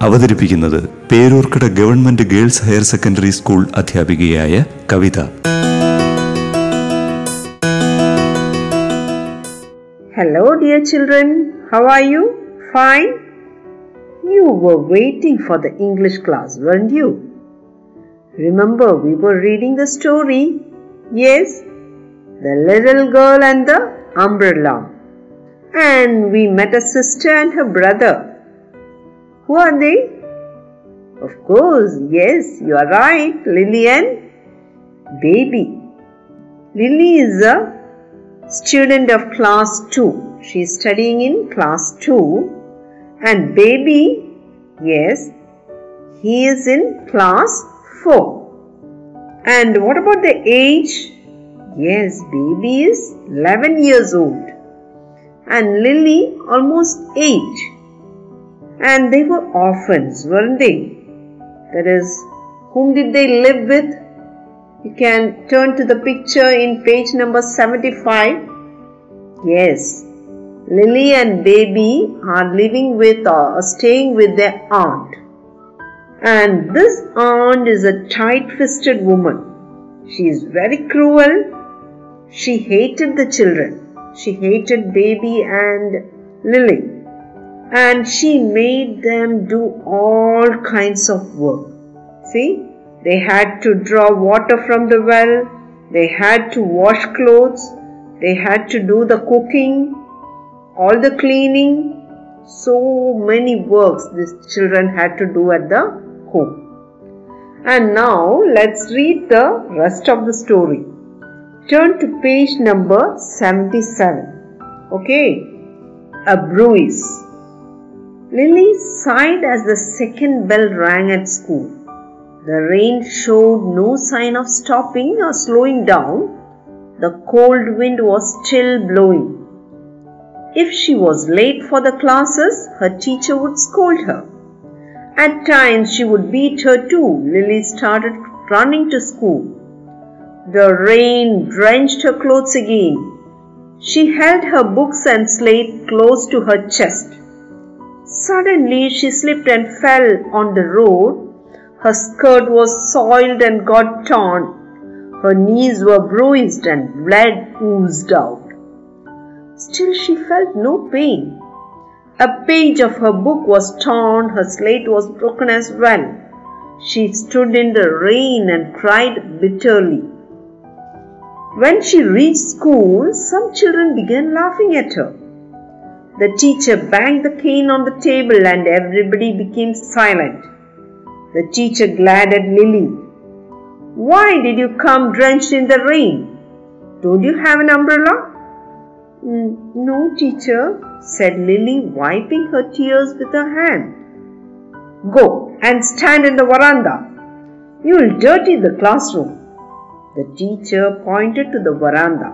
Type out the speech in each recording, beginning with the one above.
അവതരിപ്പിക്കുന്നത് Peroorkada government girls higher secondary school അധ്യാപികയായ Kavitha. Hello dear children how are you fine you were waiting for the English class weren't you remember we were reading the story yes the little girl and the umbrella. And we met a sister and her brother. Who are they? Of course, yes, you are right, Lily and Baby. Lily is a student of class 2. She is studying in class 2. And baby, yes, he is in class 4. And what about the age? Yes, baby is 11 years old. And Lily almost 8. And they were orphans, weren't they? That is, whom did they live with? You can turn to the picture in page number 75. Yes, Lily and baby are living with or staying with their aunt. And this aunt is a tight fisted woman. She is very cruel. She hated the children. She hated baby and Lily. And she made them do all kinds of work. See, they had to draw water from the well, they had to wash clothes, they had to do the cooking, all the cleaning. So many works these children had to do at the home. And now let's read the rest of the story. Turn to page number 77. Okay, a bruise. Lily sighed as the second bell rang at school. The rain showed no sign of stopping or slowing down. The cold wind was still blowing. If she was late for the classes, her teacher would scold her. At times she would beat her too. Lily started running to school. The rain drenched her clothes again. She held her books and slate close to her chest. Suddenly she slipped and fell on the road her skirt was soiled and got torn. Her knees were bruised and blood oozed out. Still, she felt no pain. A page of her book was torn, her slate was broken as well. She stood in the rain and cried bitterly. When she reached school, some children began laughing at her. The teacher banged the cane on the table and everybody became silent. The teacher glared at Lily. Why did you come drenched in the rain? Don't you have an umbrella? Mm, no, teacher, said Lily, wiping her tears with her hand. Go and stand in the veranda. You will dirty the classroom. The teacher pointed to the veranda.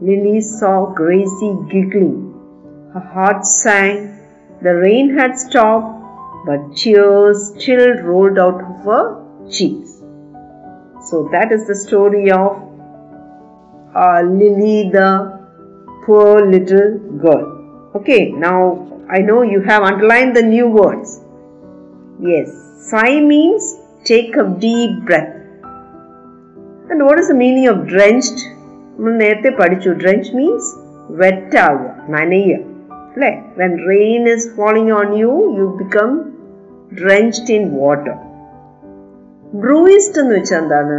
Lily saw Gracie giggling. Her heart sank. The rain had stopped but tears still rolled out of her cheeks. So that is the story of uh, Lily, the poor little girl. Okay, now I know you have underlined the new words. Yes, sigh means take a deep breath. And what is the meaning of drenched? നമ്മൾ നേരത്തെ പഠിച്ചു drench means wet ആവുക നനയുക അല്ലേ? When rain is falling on you you become drenched in water bruised എന്ന് വെച്ചാൽ എന്താണ്?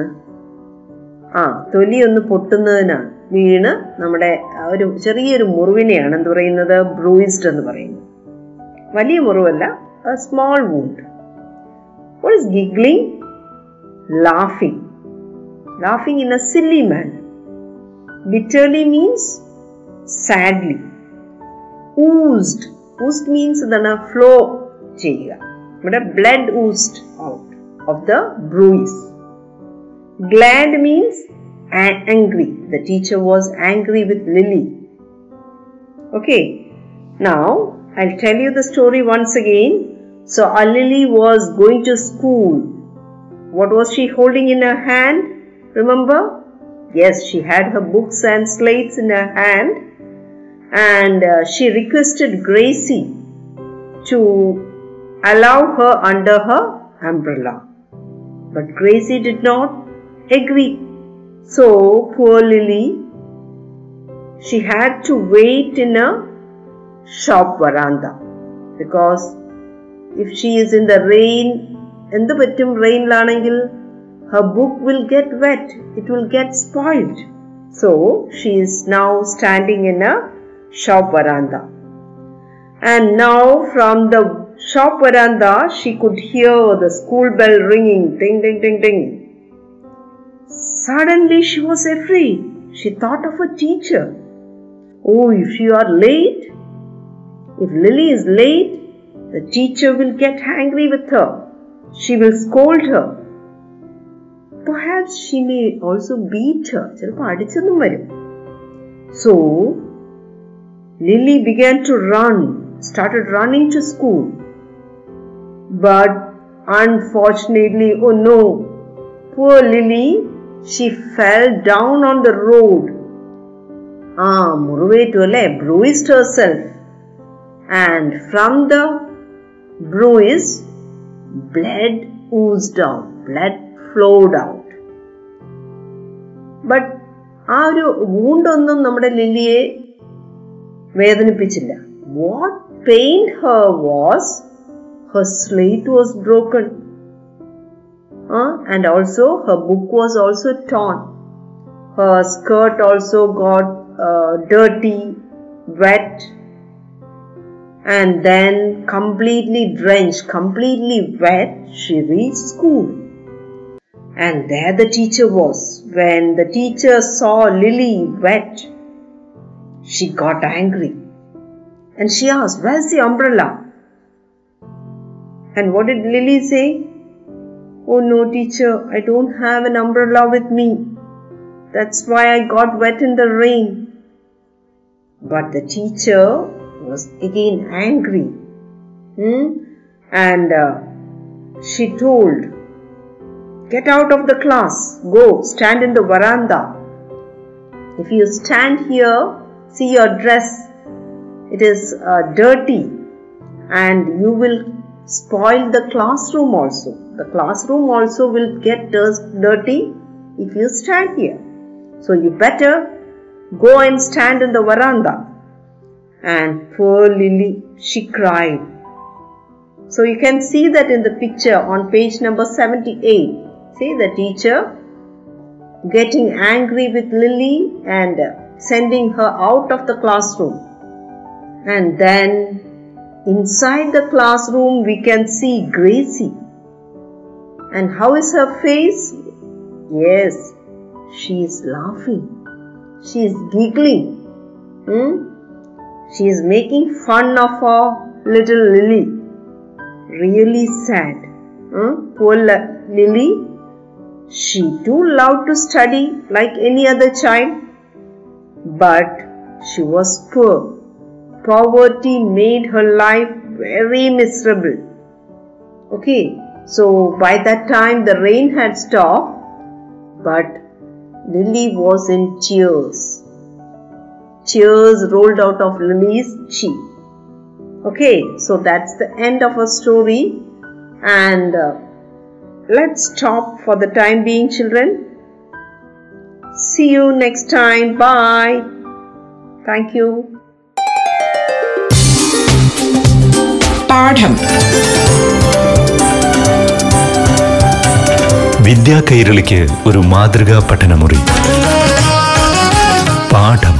ആ തൊലി ഒന്ന് പൊട്ടുന്നതിനാണ്. വീണ് നമ്മുടെ ഒരു ചെറിയൊരു മുറിവിനെയാണ് എന്ത് പറയുന്നത്? ബ്രൂയിസ്ഡ് എന്ന് പറയുന്നത്. വലിയ മുറിവല്ല small wound what is giggling laughing laughing in a silly man bitterly means sadly ഊസ്ഡ് ഊസ്ഡ് means എന്താണ് ഫ്ലോ ചെയ്യുക ഇവിടെ blood ഊസ്ഡ് out of the bruise Glad means a- angry. The teacher was angry with Lily. Okay, now I'll tell you the story once again. So, our Lily was going to school. What was she holding in her hand? Remember? Yes, she had her books and slates in her hand, and uh, she requested Gracie to allow her under her umbrella. But Gracie did not agree. So, poor Lily, she had to wait in a shop veranda because if she is in the rain, എന്ത് പറ്റും റെയിനിലാണെങ്കിൽ her book will get wet, it will get spoiled. So, she is now standing in a shop veranda. And now, from the shop veranda, she could hear the school bell ringing ding, ding, ding, ding. Suddenly, she was afraid. She thought of her teacher. Oh, if you are late, if Lily is late, the teacher will get angry with her. She will scold her. Perhaps she may also beat her. ചിലപ്പോൾ അടിച്ചെന്നും വരും So, Lily began to run, started running to school. But unfortunately, oh no, poor Lily, she fell down on the road. Ah, മുറിവേറ്റു അല്ലേ bruised herself. And from the bruise, blood oozed out, blood flowed out. But ആ ഒരു വൂണ്ടൊന്നും നമ്മുടെ ലില്ലിയെ വേദനിപ്പിച്ചില്ല what pain her was her slate was broken and also her book was also torn her skirt also got dirty wet and then completely drenched, completely wet, she reached school. And there the teacher was. When the teacher saw Lily wet, she got angry. And she asked, Where's the umbrella? And what did Lily say? Oh no, teacher, I don't have an umbrella with me. That's why I got wet in the rain. But the teacher was again angry. Hmm? And uh, she told, Get out of the class, go stand in the veranda. If you stand here, see your dress, it is uh, dirty, and you will spoil the classroom also. The classroom also will get dirty if you stand here. So you better go and stand in the veranda. And poor Lily, she cried. So you can see that in the picture on page number 78. See the teacher getting angry with Lily and sending her out of the classroom. And then inside the classroom, we can see Gracie. And how is her face? Yes, she is laughing. She is giggling. Hmm? She is making fun of our little Lily. Really sad. Hmm? Poor Lily. She too loved to study like any other child. But she was poor. Poverty made her life very miserable. Okay, so by that time the rain had stopped, but Lily was in tears. Tears rolled out of Lily's cheek. Okay, so that's the end of our story, and uh, let's stop for the time being, children. See you next time. Bye. Thank you. പാഠം വിദ്യാ കൈരളിക്ക് ഒരു മാതൃകാ പഠനമുറി പാഠം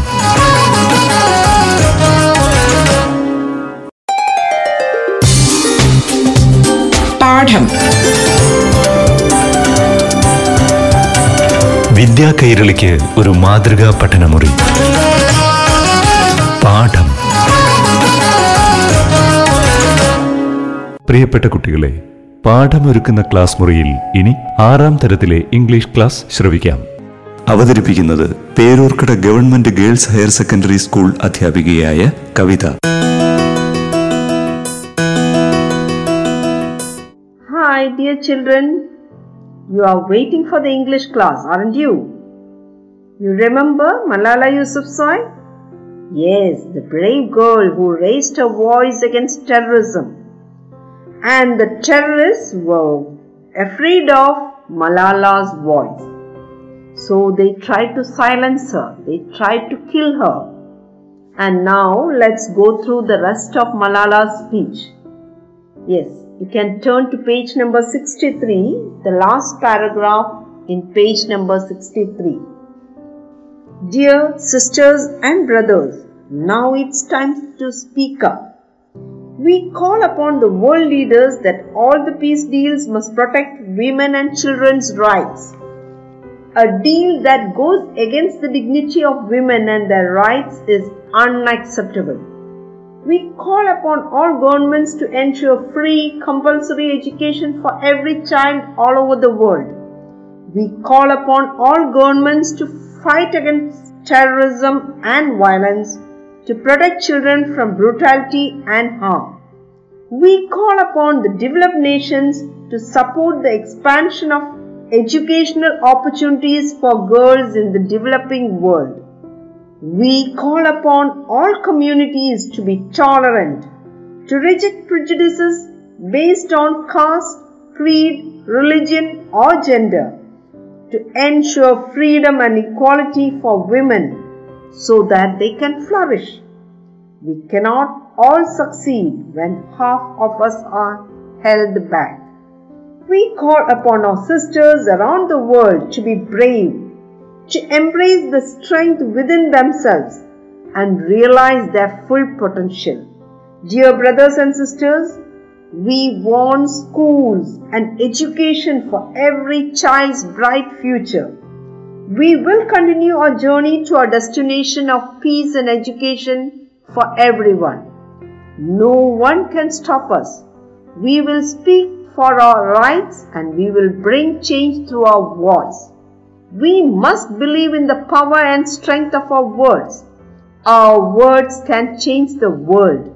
പാഠം വിദ്യാ കൈരളിക്ക് ഒരു മാതൃകാ പഠനമുറി. പാഠം. പ്രിയപ്പെട്ട കുട്ടികളെ പാഠമൊരുക്കുന്ന ക്ലാസ് മുറിയിൽ ഇനി ആറാം തരത്തിലെ ഇംഗ്ലീഷ് ക്ലാസ് ശ്രവിക്കാം. അവതരിപ്പിക്കുന്നത് Peroorkada government girls higher secondary school അധ്യാപികയായ Kavitha. Hi dear children. You are waiting for the English class, aren't you? You remember Malala Yousafzai? Yes, the brave girl who raised her voice against terrorism. And the terrorists were afraid of Malala's voice. So they tried to silence her, they tried to kill her. And now let's go through the rest of Malala's speech. Yes, you can turn to page number 63, the last paragraph in page number 63. Dear sisters and brothers, now it's time to speak up. We call upon the world leaders that all the peace deals must protect women and children's rights. A deal that goes against the dignity of women and their rights is unacceptable. We call upon all governments to ensure free, compulsory education for every child all over the world. We call upon all governments to fight against terrorism and violence, to protect children from brutality and harm. We call upon the developed nations to support the expansion of educational opportunities for girls in the developing world. We call upon all communities to be tolerant, to reject prejudices based on caste, creed, religion, or gender, to ensure freedom and equality for women so that they can flourish. We cannot all succeed when half of us are held back. We call upon our sisters around the world to be brave, to embrace the strength within themselves and realize their full potential. Dear brothers and sisters, we want schools and education for every child's bright future. We will continue our journey to our destination of peace and education for everyone. No one can stop us. We will speak for our rights and we will bring change through our voice. We must believe in the power and strength of our words. Our words can change the world.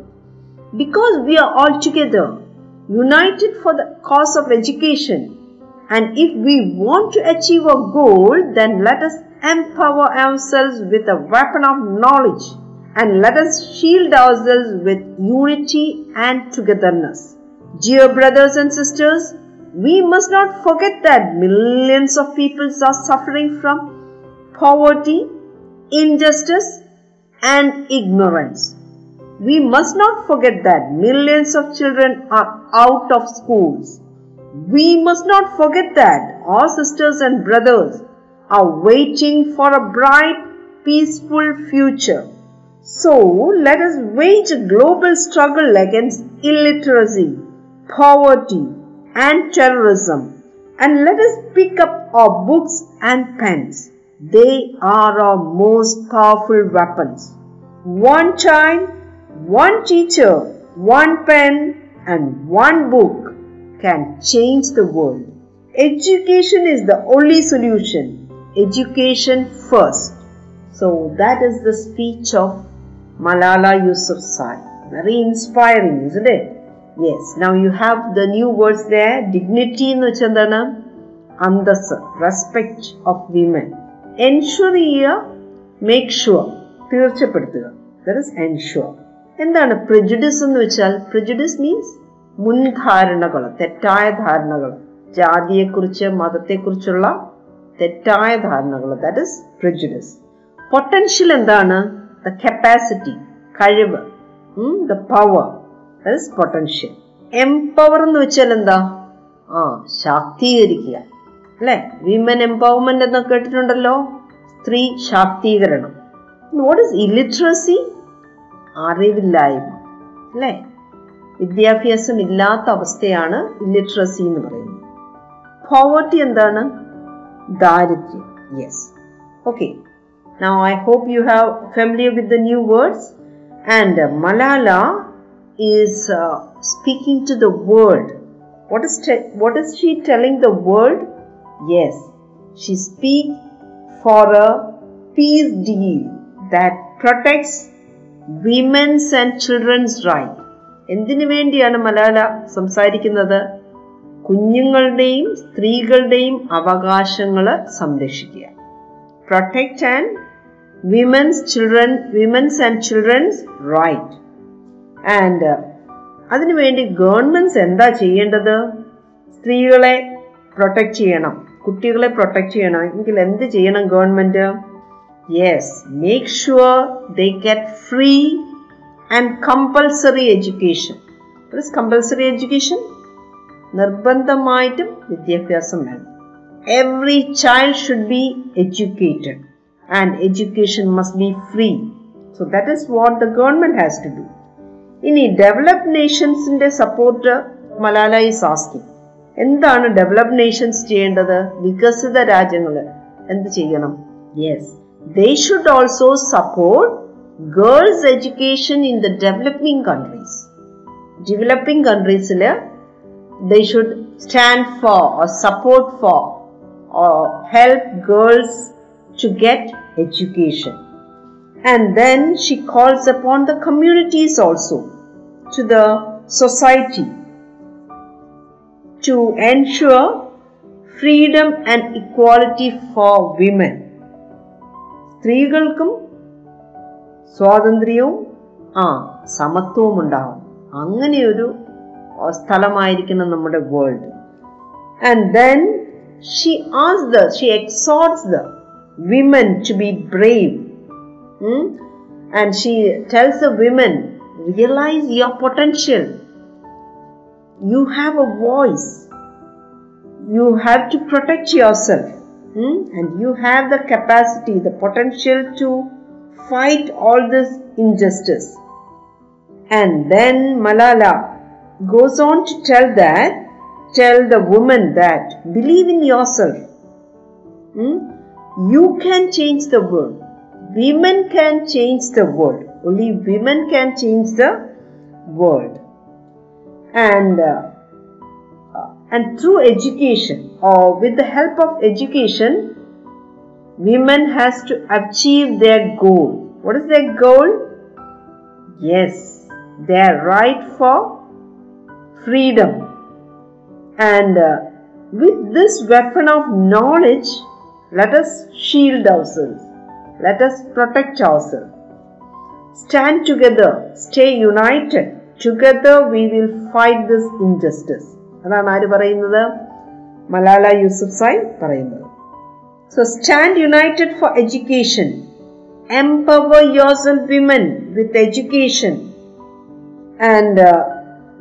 Because we are all together, united for the cause of education. And if we want to achieve a goal, then let us empower ourselves with a weapon of knowledge and let us shield ourselves with unity and togetherness. Dear brothers and sisters, we must not forget that millions of people are suffering from poverty, injustice, and ignorance. We must not forget that millions of children are out of schools. We must not forget that our sisters and brothers are waiting for a bright, peaceful future. So let us wage a global struggle against illiteracy, poverty, and terrorism. And let us pick up our books and pens. They are our most powerful weapons. One child, one teacher, one pen, and one book can change the world. Education is the only solution. Education first. So that is the speech of Malala Yousafzai. Very inspiring, isn't it? Yes. Now you have the new words there. Dignity എന്ന് വെച്ചാൽ എന്താണ്? അന്തസ് respect of women ensure ചെയ്യുക make sure തീർച്ചപ്പെടുത്തുക. There is ensure എന്താണ് prejudice എന്ന് വെച്ചാൽ? Prejudice means മുൻധാരണകൾ തെറ്റായ ധാരണകൾ. ജാതിയെക്കുറിച്ച് മതത്തെക്കുറിച്ചുള്ള തെറ്റായ ധാരണകൾ. ദാറ്റ് ഇസ് പ്രിജുഡിസ് പൊട്ടൻഷ്യൽ എന്താണ്? ദ കപ്പാസിറ്റി കഴിവ്. The power that is potential empower എന്ന് വെച്ചാൽ എന്താ? ആ ശാക്തീകരിക്കുക. അല്ലെ? വിമൻ എംപവർമെന്റ് എന്നൊക്കെ കേട്ടിട്ടുണ്ടല്ലോ? സ്ത്രീ ശാക്തീകരണം. വാട്ട് ഇസ് ഇലിറ്ററസി അറിവില്ലായ്മ. അല്ലേ? വിദ്യാഭ്യാസം ഇല്ലാത്ത അവസ്ഥയാണ് ഇലിറ്ററസി എന്ന് പറയുന്നത്. പോവർട്ടി എന്താണ്? ദാരിദ്ര്യം. Yes okay now I hope you have familiar with the new words and Malala is uh, speaking to the world What is, te- what is she telling the world? Yes, she speaks for a peace deal that protects women's and children's rights. എന്തിനു വേണ്ടിയാണ് മലാല സംസാരിക്കുന്നത് കുഞ്ഞുങ്ങളുടെയും സ്ത്രീകളുടെയും അവകാശങ്ങൾ സംരക്ഷിക്കുക protect and women's children women's and children's right and അതിനുവേണ്ടി governments എന്താ ചെയ്യേണ്ടത്? സ്ത്രീകളെ പ്രൊട്ടക്റ്റ് ചെയ്യണം. കുട്ടികളെ പ്രൊട്ടക്റ്റ് ചെയ്യണം. എങ്കിൽ എന്ത് ചെയ്യണം government? Yes make sure they get free and compulsory education compulsory education നിർബന്ധമായിട്ടും വിദ്യാഭ്യാസം വേണം. Every child should be educated and education must be free so that is what the government has to do ഇനി developed നേഷൻസിന്റെ support Malala is asking എന്താണ് developed nations ചെയ്യേണ്ടത് വികസിത രാജ്യങ്ങൾ എന്ത് ചെയ്യണം yes they should also support girls education in the developing countries developing കൺട്രീസിൽ they should stand for or support for or help girls to get education. And then she calls upon the communities also, to the society, to ensure freedom and equality for women. സ്ത്രീകൾക്കും സ്വാതന്ത്ര്യവും ആ സമത്വവും ഉണ്ടാവും അങ്ങനെയൊരു സ്ഥലമായിരിക്കണം നമ്മുടെ world and then Xi as the Xi എക്സോട്സ് the women to be brave and she tells the women realize your potential. You have a voice. You have to protect yourself. Hmm? And you have the capacity, the potential to fight all this injustice. And then Malala goes on to tell that, tell the woman that, believe in yourself. Hmm? You can change the world. Women can change the world only women can change the world. And uh, and through education or with the help of education women has to achieve their goal. What is their goal? Yes their right for freedom. And uh, with this weapon of knowledge let us shield ourselves. Let us protect ourselves stand together stay united. Together we will fight this injustice. അതാണ് ആര് പറയുന്നത്? Malala Yousafzai പറയുന്നത്. So stand united for education empower yourself women with education and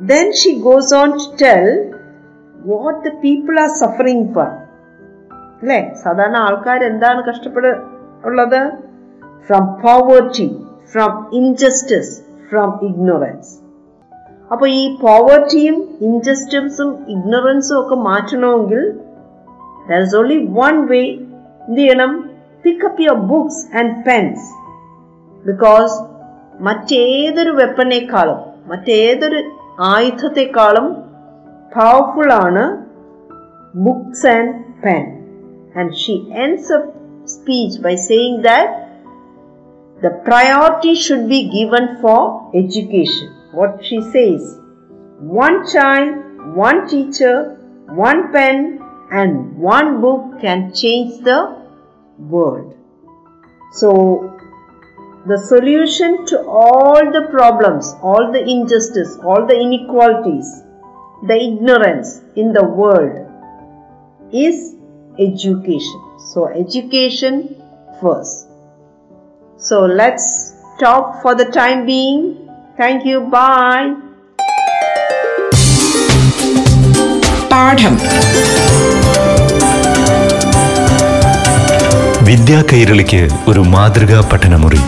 then she goes on to tell what the people are suffering for അല്ലേ? സാധാരണ ആൾക്കാർ എന്താണ് കഷ്ടപ്പെട ഉള്ളത്? From poverty from injustice from ignorance അപ്പോൾ ഈ പോവർട്ടിയും ഇൻജസ്റ്റിസും ഇഗ്നറൻസും ഒക്കെ മാറ്റണമെങ്കിൽ there is only one way എന്ത് ചെയ്യണം pick up your books and pens because മറ്റേതൊരു വെപ്പണേക്കാളും മറ്റേതൊരു ആയുധത്തെക്കാളും പവർഫുൾ ആണ് books and pen and she എൻസ് A speech by saying that the priority should be given for education. What she says one child, one teacher, one pen, and one book can change the world. So, the solution to all the problems, all the injustice, all the inequalities, the ignorance in the world is education. So, education first. So let's stop for the time being. Thank you. Bye. പാഠം വിദ്യാ കൈരളിക്ക് ഒരു മാതൃകാ പഠനമുറി